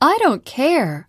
I don't care.